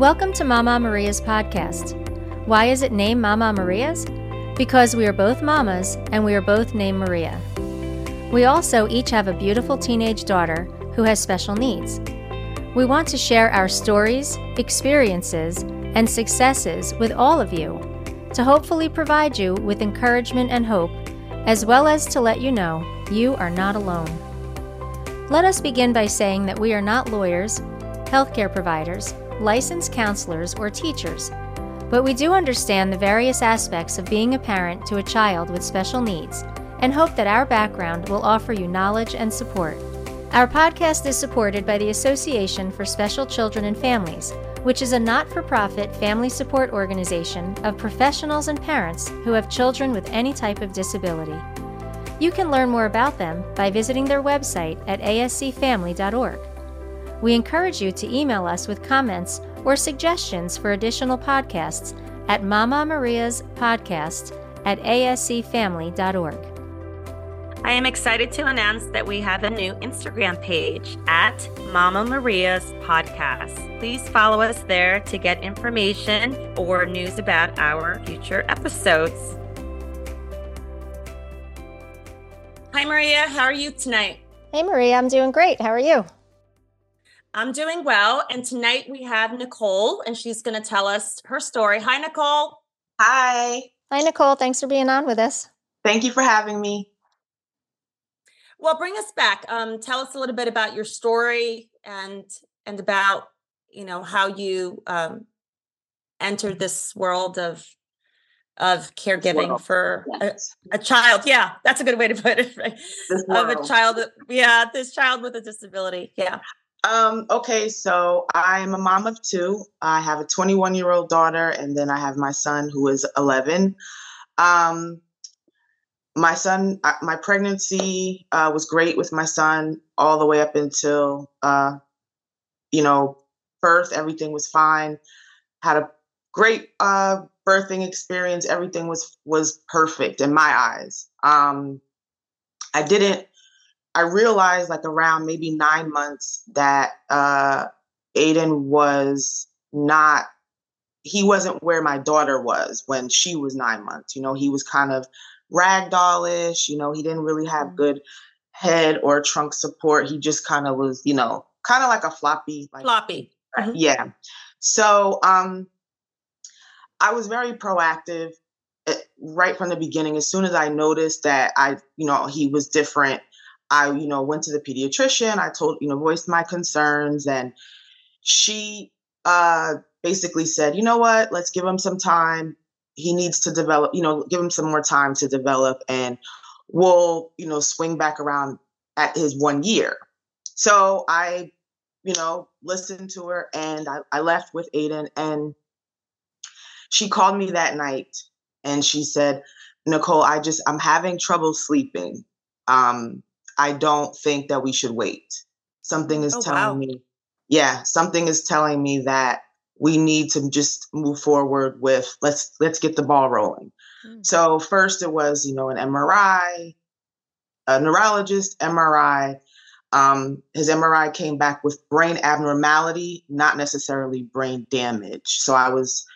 Welcome to Mama Maria's podcast. Why is it named Mama Maria's? Because we are both mamas and we are both named Maria. We also each have a beautiful teenage daughter who has special needs. We want to share our stories, experiences, and successes with all of you to hopefully provide you with encouragement and hope, as well as to let you know you are not alone. Let us begin by saying that we are not lawyers, healthcare providers, licensed counselors, or teachers, but we do understand the various aspects of being a parent to a child with special needs and hope that our background will offer you knowledge and support. Our podcast is supported by the Association for Special Children and Families, which is a not for profit family support organization of professionals and parents who have children with any type of disability. You can learn more about them by visiting their website at ascfamily.org. We encourage you to email us with comments or suggestions for additional podcasts at Mama Maria's Podcast at ascfamily.org. I am excited to announce that we have a new Instagram page at Mama Maria's Podcast. Please follow us there to get information or news about our future episodes. Hi, Maria. How are you tonight? Hey, Maria. I'm doing great. How are you? I'm doing well. And tonight we have Nicole, and she's going to tell us her story. Hi, Nicole. Hi. Hi, Nicole. Thanks for being on with us. Thank you for having me. Well, bring us back. Um, tell us a little bit about your story and and about you know how you um, entered this world of of caregiving world. for yes. a, a, child. Yeah, that's a good way to put it. Right? Of a child. Yeah, this child with a disability. Yeah. Um, okay, so I'm a mom of two. I have a 21 year old daughter, and then I have my son who is 11. Um, my son, uh, my pregnancy uh, was great with my son all the way up until, uh, you know, birth. Everything was fine. Had a great uh, birthing experience. Everything was was perfect in my eyes. Um, I didn't I realized like around maybe nine months that uh, Aiden was not, he wasn't where my daughter was when she was nine months. You know, he was kind of ragdollish, you know, he didn't really have mm. good head or trunk support. He just kind of was, you know, kind of like a floppy. Like, floppy. Mm-hmm. Yeah. So um, I was very proactive eh, right from the beginning. As soon as I noticed that I, you know, he was different, I, you know, went to the pediatrician. I told, you know, voiced my concerns, and she uh, basically said, you know what, let's give him some time. He needs to develop, you know, give him some more time to develop, and we'll, you know, swing back around at his one year. So I, you know, listened to her, and I, I left with Aiden, and she called me that night, and she said, Nicole, I just I'm having trouble sleeping. Um, I don't think that we should wait. Something is oh, telling wow. me, yeah, something is telling me that we need to just move forward with let's let's get the ball rolling. Mm. So first it was, you know, an MRI, a neurologist, MRI. Um, his MRI came back with brain abnormality, not necessarily brain damage. So I was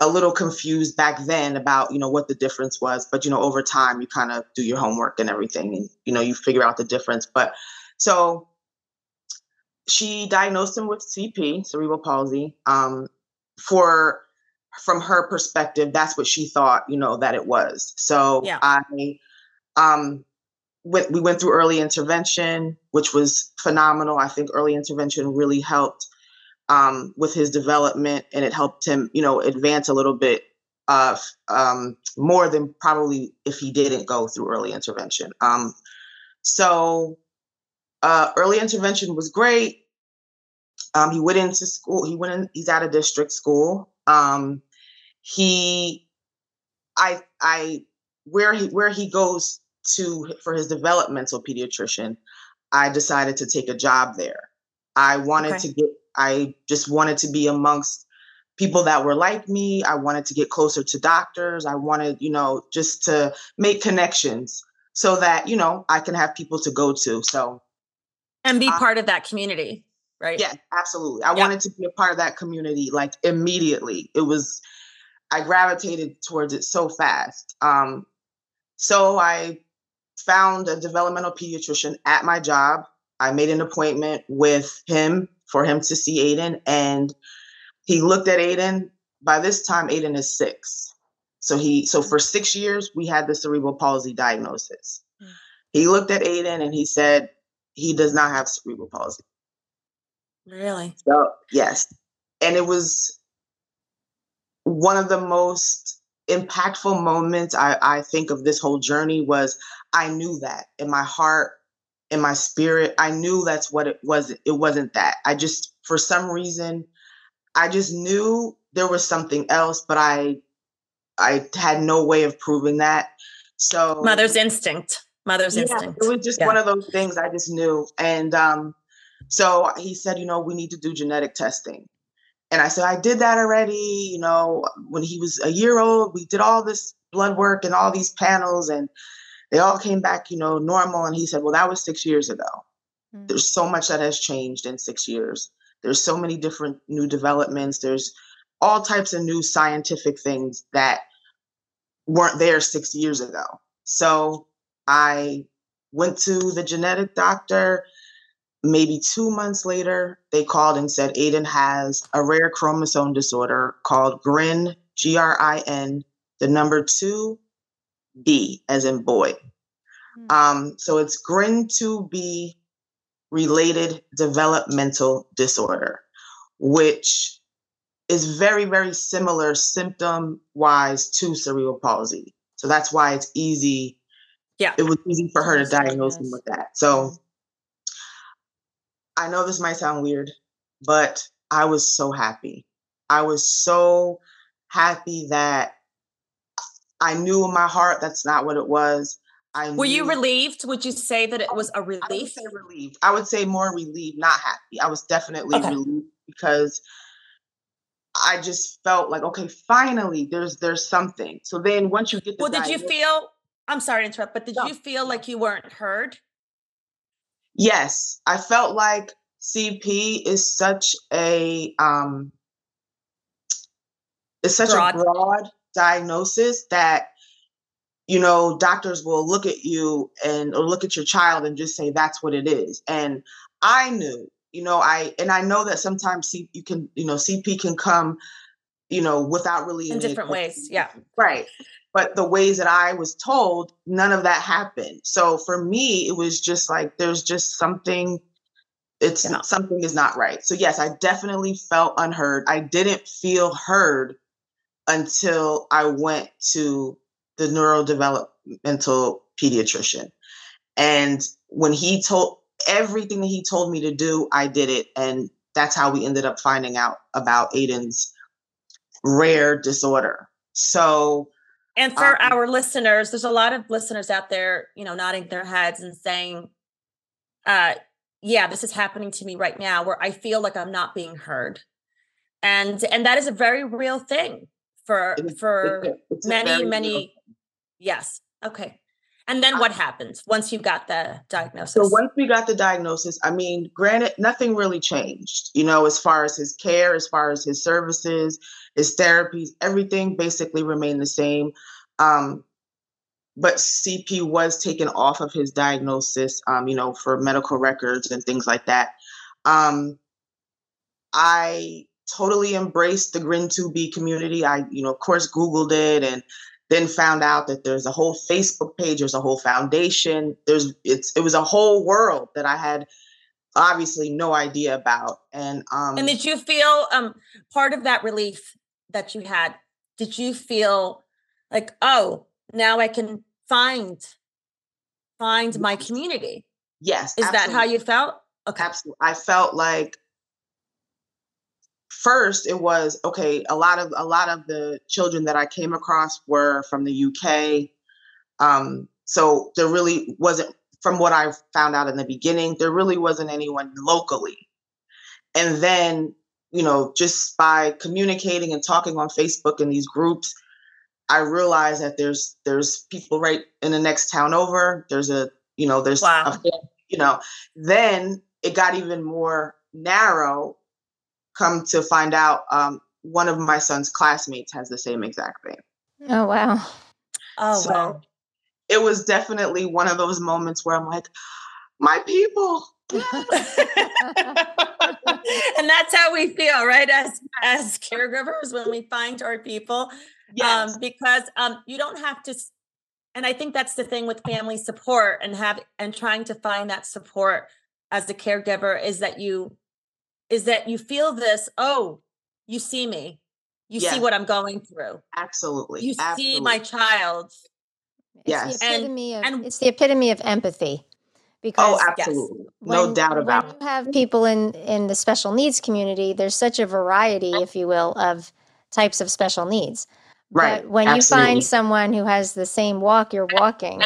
a little confused back then about you know what the difference was but you know over time you kind of do your homework and everything and you know you figure out the difference but so she diagnosed him with cp cerebral palsy um, for from her perspective that's what she thought you know that it was so yeah. i um went, we went through early intervention which was phenomenal i think early intervention really helped um, with his development, and it helped him, you know, advance a little bit uh, um, more than probably if he didn't go through early intervention. Um, so uh, early intervention was great. Um, he went into school. He went in. He's at a district school. Um, he, I, I, where he where he goes to for his developmental pediatrician. I decided to take a job there. I wanted okay. to get I just wanted to be amongst people that were like me. I wanted to get closer to doctors. I wanted, you know, just to make connections so that, you know, I can have people to go to. So and be part of that community. right? Yeah, absolutely. I wanted to be a part of that community like immediately. It was I gravitated towards it so fast. Um, so I found a developmental pediatrician at my job. I made an appointment with him for him to see Aiden, and he looked at Aiden. By this time, Aiden is six. So he so for six years we had the cerebral palsy diagnosis. Mm. He looked at Aiden and he said he does not have cerebral palsy. Really? So yes, and it was one of the most impactful moments I, I think of this whole journey was I knew that in my heart, in my spirit, I knew that's what it was. It wasn't that. I just, for some reason, I just knew there was something else, but I, I had no way of proving that. So mother's instinct, mother's yeah, instinct. It was just yeah. one of those things I just knew. And um, so he said, you know, we need to do genetic testing. And I said, I did that already. You know, when he was a year old, we did all this blood work and all these panels, and they all came back, you know, normal. And he said, Well, that was six years ago. Mm-hmm. There's so much that has changed in six years. There's so many different new developments. There's all types of new scientific things that weren't there six years ago. So I went to the genetic doctor maybe two months later, they called and said Aiden has a rare chromosome disorder called GRIN, G R I N, the number two B, as in boy. Mm-hmm. Um, so it's GRIN 2B related developmental disorder, which is very, very similar symptom wise to cerebral palsy. So that's why it's easy. Yeah. It was easy for her to diagnose him with that. So I know this might sound weird, but I was so happy. I was so happy that I knew in my heart that's not what it was. I Were you relieved? Would you say that it was a relief? I would say relieved. I would say more relieved, not happy. I was definitely okay. relieved because I just felt like, okay, finally, there's there's something. So then once you get, well, did you feel? I'm sorry to interrupt, but did no. you feel like you weren't heard? Yes, I felt like CP is such a um it's such broad. a broad diagnosis that you know doctors will look at you and or look at your child and just say that's what it is and i knew you know i and i know that sometimes C, you can you know cp can come you know without really in different ways yeah right but the ways that I was told, none of that happened. So for me, it was just like there's just something it's yeah. something is not right. So yes, I definitely felt unheard. I didn't feel heard until I went to the neurodevelopmental pediatrician. And when he told everything that he told me to do, I did it. And that's how we ended up finding out about Aiden's rare disorder. So and for um, our listeners, there's a lot of listeners out there, you know, nodding their heads and saying, uh, yeah, this is happening to me right now where I feel like I'm not being heard. And and that is a very real thing for for it's a, it's many, many yes. Okay. And then what happens once you got the diagnosis? So once we got the diagnosis, I mean, granted, nothing really changed, you know, as far as his care, as far as his services, his therapies, everything basically remained the same. Um, but CP was taken off of his diagnosis, um, you know, for medical records and things like that. Um, I totally embraced the GRIN2B community. I, you know, of course, Googled it and then found out that there's a whole Facebook page, there's a whole foundation, there's it's it was a whole world that I had obviously no idea about. And um And did you feel um part of that relief that you had, did you feel like, oh, now I can find find my community? Yes. Is absolutely. that how you felt? Okay. Absolutely. I felt like first it was okay a lot of a lot of the children that i came across were from the uk um, so there really wasn't from what i found out in the beginning there really wasn't anyone locally. And then you know just by communicating and talking on facebook in these groups i realized that there's there's people right in the next town over. There's a you know there's wow. a, you know. Then it got even more narrow, come to find out, um, one of my son's classmates has the same exact thing. Oh wow. Oh So, wow. It was definitely one of those moments where I'm like, my people. and that's how we feel, right? As as caregivers when we find our people. Yes. Um, because um you don't have to and I think that's the thing with family support and have and trying to find that support as a caregiver is that you is that you feel this, oh, you see me. You see what I'm going through. absolutely. You see my child. It's Yes. the And- epitome of and- it's the epitome of empathy. Oh, because Oh, yes. absolutely. no doubt about when it. you have people in in the special needs community there's such a variety if you will of types of special needs Right. but when absolutely. you find someone who has the same walk you're walking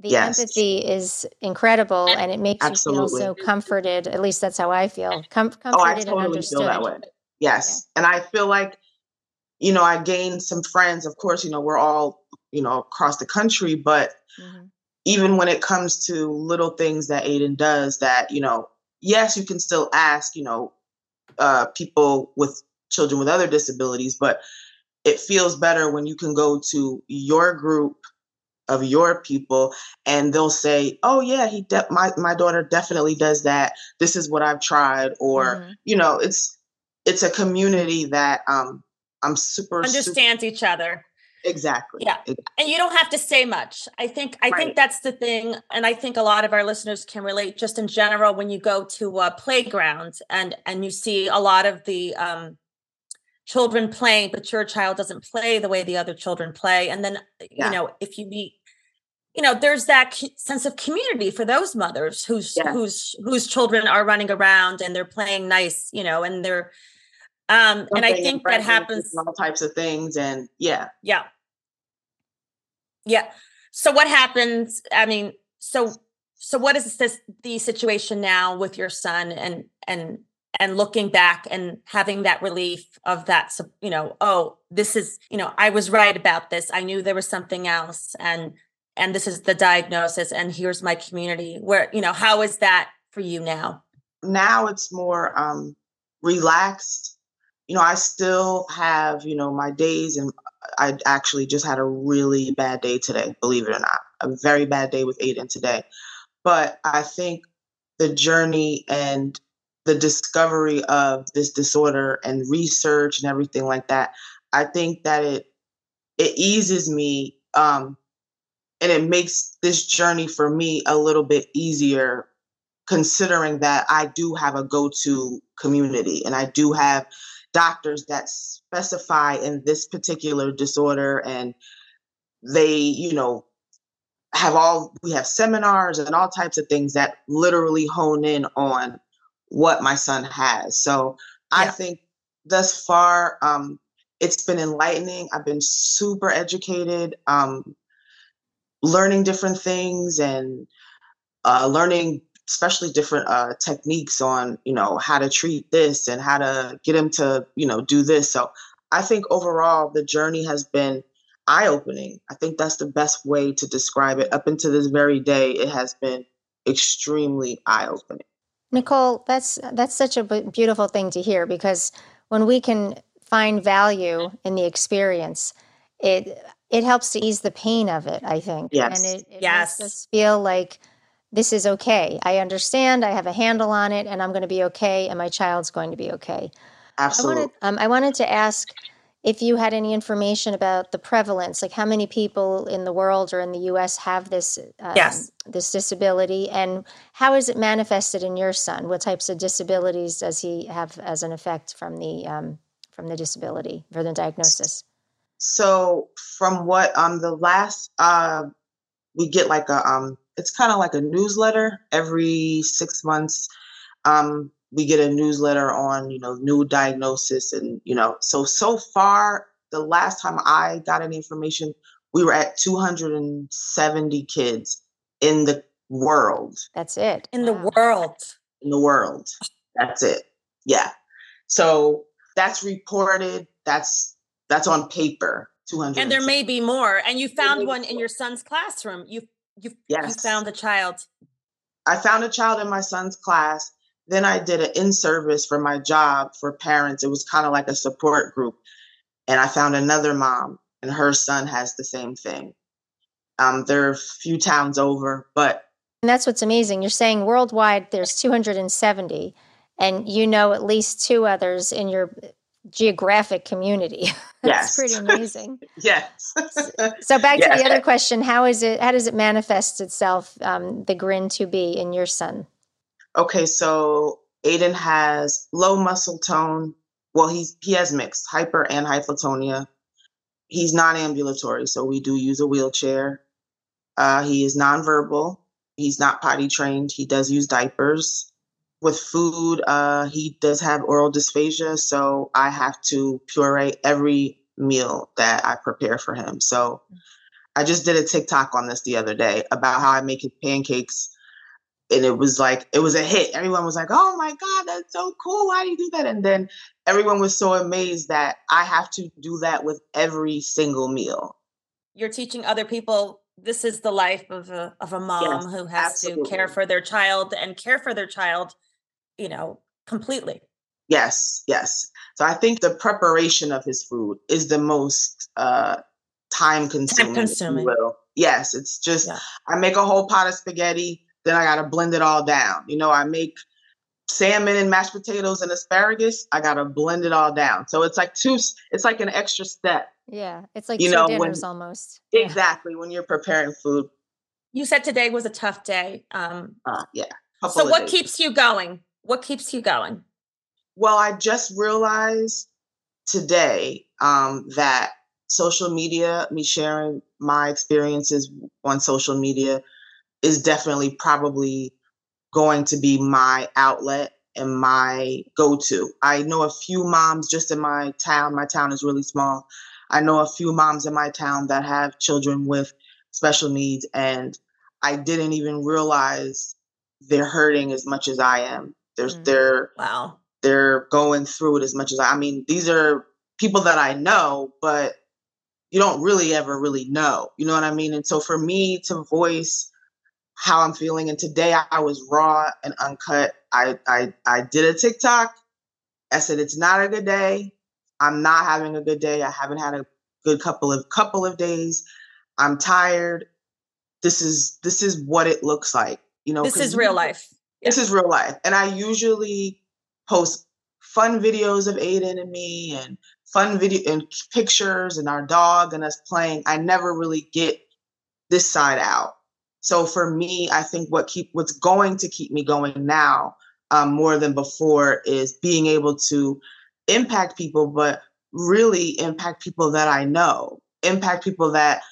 the Yes. empathy is incredible and it makes you feel so comforted at least that's how i feel Com- comforted Oh, I and understood feel that way. Yes. And I feel like, you know, I gained some friends. Of course, you know, we're all, you know, across the country, but Mhm. even when it comes to little things that Aiden does that, you know, yes, you can still ask, you know, uh, people with children with other disabilities, but it feels better when you can go to your group of your people and they'll say, "Oh yeah, he de- my my daughter definitely does that. This is what I've tried," or Mhm. you know, it's it's a community that um I'm super super- Understands each other. exactly. Yeah. And you don't have to say much i think i Right. think that's the thing and i think a lot of our listeners can relate just in general when you go to a playground and and you see a lot of the um children playing but your child doesn't play the way the other children play and then Yeah. you know if you meet you know there's that sense of community for those mothers whose Yeah. whose whose children are running around and they're playing nice you know and they're um and i think that happens all types of things, and yeah. yeah. Yeah. So what happens? I mean, so so what is this the situation now with your son and and and looking back and having that relief of that you know oh this is you know i was right about this i knew there was something else and and this is the diagnosis and here's my community. Where you know how is that for you now? Now it's more um relaxed. You know i still have you know my days and i actually just had a really bad day today believe it or not. A very bad day with aiden today. But i think the journey and the discovery of this disorder and research and everything like that i think that it it eases me um and it makes this journey for me a little bit easier considering that I do have a go to community and I do have doctors that specify in this particular disorder and they, you know, have all, we have seminars and all types of things that literally hone in on what my son has. So I think thus far, um, it's been enlightening. I've been super educated, um, learning different things and uh, learning especially different uh, techniques on you know how to treat this and how to get him to you know do this. So i think overall the journey has been eye-opening. I think that's the best way to describe it. Up until this very day it has been extremely eye-opening. Nicole, that's that's such a beautiful thing to hear because when we can find value in the experience, it it helps to ease the pain of it. I think, Yes. and it, it Yes. makes us feel like this is okay. I understand. I have a handle on it, and I'm going to be okay, and my child's going to be okay. I absolutely wanted, um, I wanted to ask if you had any information about the prevalence, like how many people in the world or in the U.S. have this um, Yes. this disability, and how is it manifested in your son? What types of disabilities does he have as an effect from the um, from the disability or the diagnosis? So from what um the last uh we get like a um it's kind of like a newsletter every six months. Um we get a newsletter on you know new diagnosis and you know so so far the last time i got any information we were at 270 kids in the world. That's it. in the world. In the world. That's it. Yeah. So that's reported. That's that's on paper 200 and there may be more and you found one in your son's classroom you you you found a child I found a child in my son's class then I did an in service for my job for parents. It was kind of like a support group. And I found another mom, and her son has the same thing. Um, they're a few towns over, but. And that's what's amazing. You're saying worldwide there's 270, and you know at least two others in your geographic community. That's yes. pretty amazing. yes. so back yes. to the other question: How is it? How does it manifest itself? Um, the GRIN2B in your son. Okay, so Aiden has low muscle tone. Well, he's he has mixed hyper and hypotonia. He's non-ambulatory, so we do use a wheelchair. Uh, he is nonverbal. He's not potty trained. He does use diapers with food, uh, he does have oral dysphagia, so I have to puree every meal that I prepare for him. So I just did a TikTok on this the other day about how I make his pancakes. And it was like, it was a hit. Everyone was like, oh my God, that's so cool. Why do you do that? And then everyone was so amazed that I have to do that with every single meal. You're teaching other people this is the life of a, of a mom yes, who has absolutely. to care for their child and care for their child you know, completely. Yes, yes. So I think the preparation of his food is the most uh, time consuming. Time consuming. Yes, it's just yeah. I make a whole pot of spaghetti, then I gotta blend it all down. You know, I make salmon and mashed potatoes and asparagus. I gotta blend it all down. So it's like two. It's like an extra step. Yeah, it's like you know dinners when, almost. Exactly when you're preparing food. You said today was a tough day. Um, uh, yeah. So what days. keeps you going? What keeps you going? Well, I just realized today um, that social media, me sharing my experiences on social media, is definitely probably going to be my outlet and my go to. I know a few moms just in my town. My town is really small. I know a few moms in my town that have children with special needs, and I didn't even realize they're hurting as much as I am. There's mm. they're wow. They're going through it as much as I, I mean, these are people that I know, but you don't really ever really know. You know what I mean? And so for me to voice how I'm feeling, and today I, I was raw and uncut. I, I I did a TikTok. I said it's not a good day. I'm not having a good day. I haven't had a good couple of couple of days. I'm tired. This is this is what it looks like. You know, this is real life. This is real life. And I usually post fun videos of Aiden and me and fun video and pictures and our dog and us playing. I never really get this side out. So for me, I think what keep what's going to keep me going now um, more than before is being able to impact people, but really impact people that I know, impact people that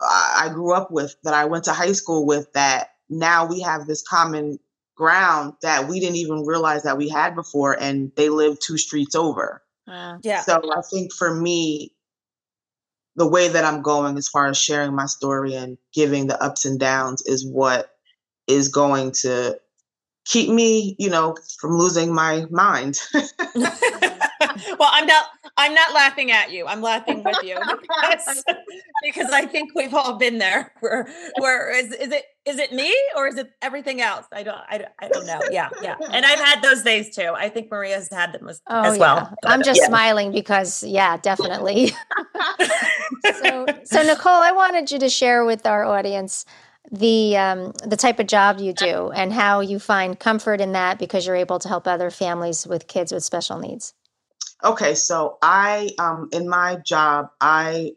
I grew up with, that I went to high school with, that now we have this common ground that we didn't even realize that we had before and they live two streets over. Uh, yeah. So I think for me, the way that I'm going as far as sharing my story and giving the ups and downs is what is going to keep me, you know, from losing my mind. well, I'm not I'm not laughing at you. I'm laughing with you because, because I think we've all been there. Where where is is it is it me or is it everything else? I don't I, I don't know. Yeah, yeah. And I've had those days too. I think Maria's had them as, oh, as well. Yeah. I'm just yeah. smiling because yeah, definitely. so so Nicole, I wanted you to share with our audience the um, the type of job you do and how you find comfort in that because you're able to help other families with kids with special needs. Okay, so I um in my job, I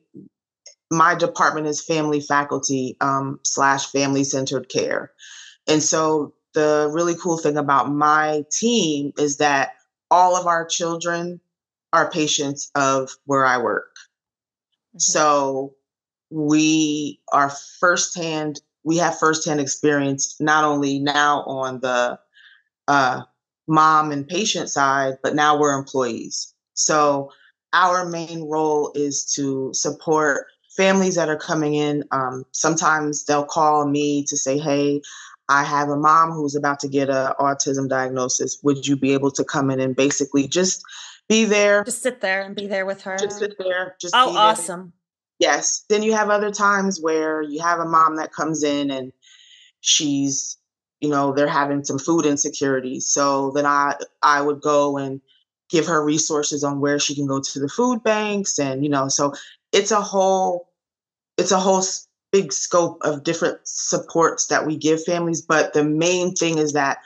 my department is family faculty um, slash family centered care, and so the really cool thing about my team is that all of our children are patients of where I work. Mm-hmm. So we are firsthand, we have firsthand experience not only now on the uh, mom and patient side, but now we're employees. So our main role is to support families that are coming in. Um, sometimes they'll call me to say, hey, I have a mom who's about to get a autism diagnosis. Would you be able to come in and basically just be there? Just sit there and be there with her. Just sit there. Just oh, awesome. Yes. Then you have other times where you have a mom that comes in and she's you know, they're having some food insecurity. So then I I would go and give her resources on where she can go to the food banks and you know, so it's a whole it's a whole big scope of different supports that we give families, but the main thing is that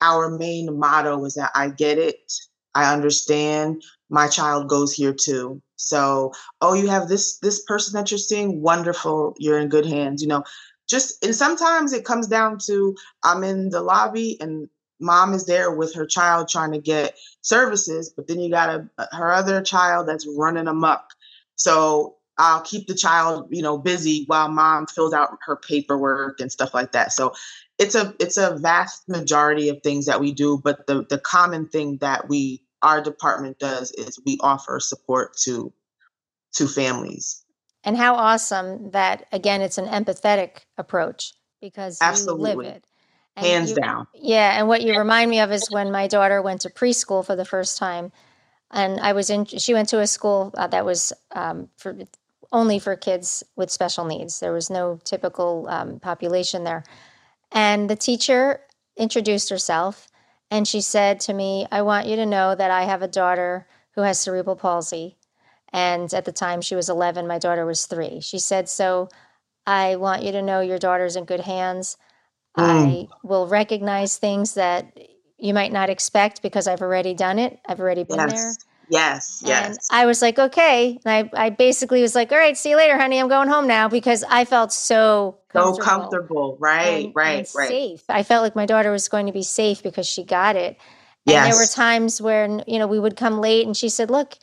our main motto is that I get it, I understand, my child goes here too. So, oh, you have this this person that you're seeing, wonderful, you're in good hands, you know just and sometimes it comes down to I'm in the lobby and mom is there with her child trying to get services, but then you got a, uh, her other child that's running amok. So I'll keep the child, you know, busy while mom fills out her paperwork and stuff like that. So it's a it's a vast majority of things that we do, but the the common thing that we our department does is we offer support to to families. And how awesome that again it's an empathetic approach because Absolutely. you live it. And Hands you, down. Yeah, and what you remind me of is when my daughter went to preschool for the first time, and I was in. She went to a school uh, that was um, for only for kids with special needs. There was no typical um, population there, and the teacher introduced herself, and she said to me, "I want you to know that I have a daughter who has cerebral palsy." And at the time she was 11, my daughter was three. She said, So I want you to know your daughter's in good hands. Mm. I will recognize things that you might not expect because I've already done it. I've already been yes. there. Yes, yes. And I was like, okay. And I, I basically was like, all right, see you later, honey. I'm going home now because I felt so comfortable. So comfortable. Right, and, right, and right. Safe. I felt like my daughter was going to be safe because she got it. And yes. there were times where, you know, we would come late and she said, look,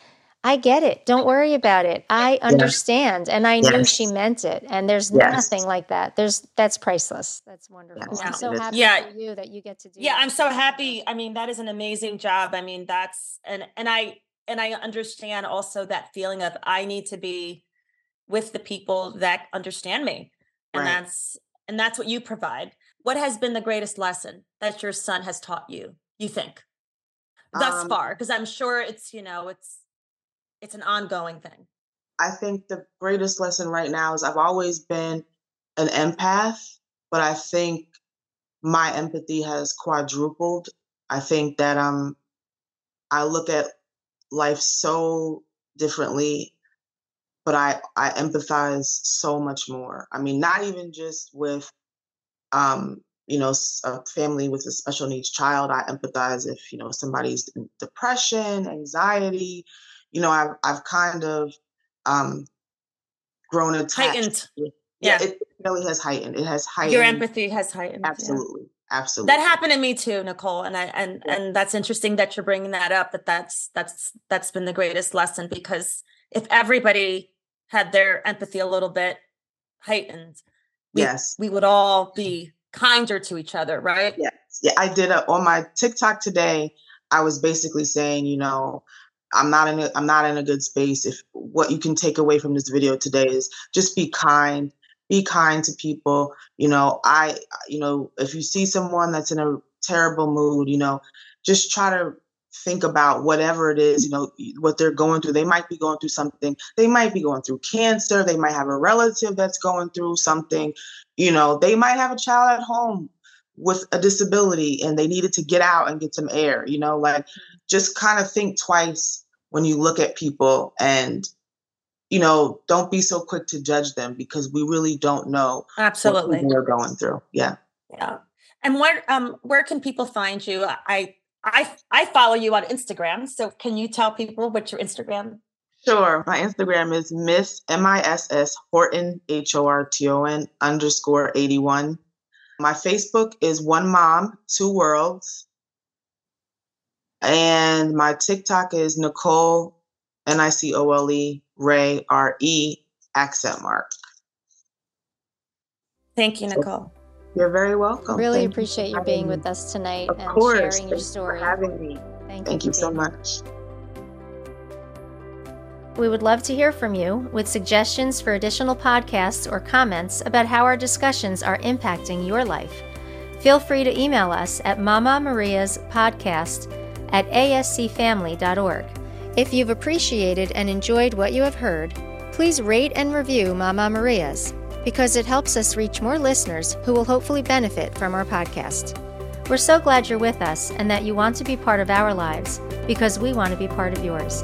I get it. Don't worry about it. I understand. Yes. And I yes. knew she meant it. And there's yes. nothing like that. There's that's priceless. That's wonderful. I'm so happy yeah. for you that you get to do Yeah, that. I'm so happy. I mean, that is an amazing job. I mean, that's and and I and I understand also that feeling of I need to be with the people that understand me. And right. that's and that's what you provide. What has been the greatest lesson that your son has taught you, you think? Thus um, far, because I'm sure it's, you know, it's it's an ongoing thing. I think the greatest lesson right now is I've always been an empath, but I think my empathy has quadrupled. I think that um I look at life so differently, but I I empathize so much more. I mean, not even just with um you know a family with a special needs child i empathize if you know somebody's depression anxiety you know, I've I've kind of um grown attached. Heightened. Yeah, yeah, it really has heightened. It has heightened. Your empathy has heightened. Absolutely. Yeah. Absolutely. That happened to me too, Nicole. And I and yeah. and that's interesting that you're bringing that up. That that's that's that's been the greatest lesson because if everybody had their empathy a little bit heightened, we, yes, we would all be kinder to each other, right? Yes. Yeah, I did a, on my TikTok today. I was basically saying, you know, I'm not in a I'm not in a good space. If what you can take away from this video today is just be kind, be kind to people. You know, I you know, if you see someone that's in a terrible mood, you know, just try to think about whatever it is, you know, what they're going through. They might be going through something. They might be going through cancer. They might have a relative that's going through something. You know, they might have a child at home with a disability and they needed to get out and get some air, you know, like just kind of think twice when you look at people and you know don't be so quick to judge them because we really don't know absolutely. what they're going through. Yeah. Yeah. And where um where can people find you? I i i follow you on instagram so can you tell people what your instagram Sure. My Instagram is Miss M I S S Horton H O R T O N underscore 81. My Facebook is One Mom, Two Worlds. And my TikTok is Nicole, N I C O L E, Ray, R E, accent mark. Thank you, Nicole. You're very welcome. Really Thank appreciate you, being with us tonight of and course. sharing your story. For having me. Thank, Thank you, you so much. We would love to hear from you with suggestions for additional podcasts or comments about how our discussions are impacting your life. Feel free to email us at Mama Maria's podcast at ascfamily.org. If you've appreciated and enjoyed what you have heard, please rate and review Mama Maria's because it helps us reach more listeners who will hopefully benefit from our podcast. We're so glad you're with us and that you want to be part of our lives because we want to be part of yours.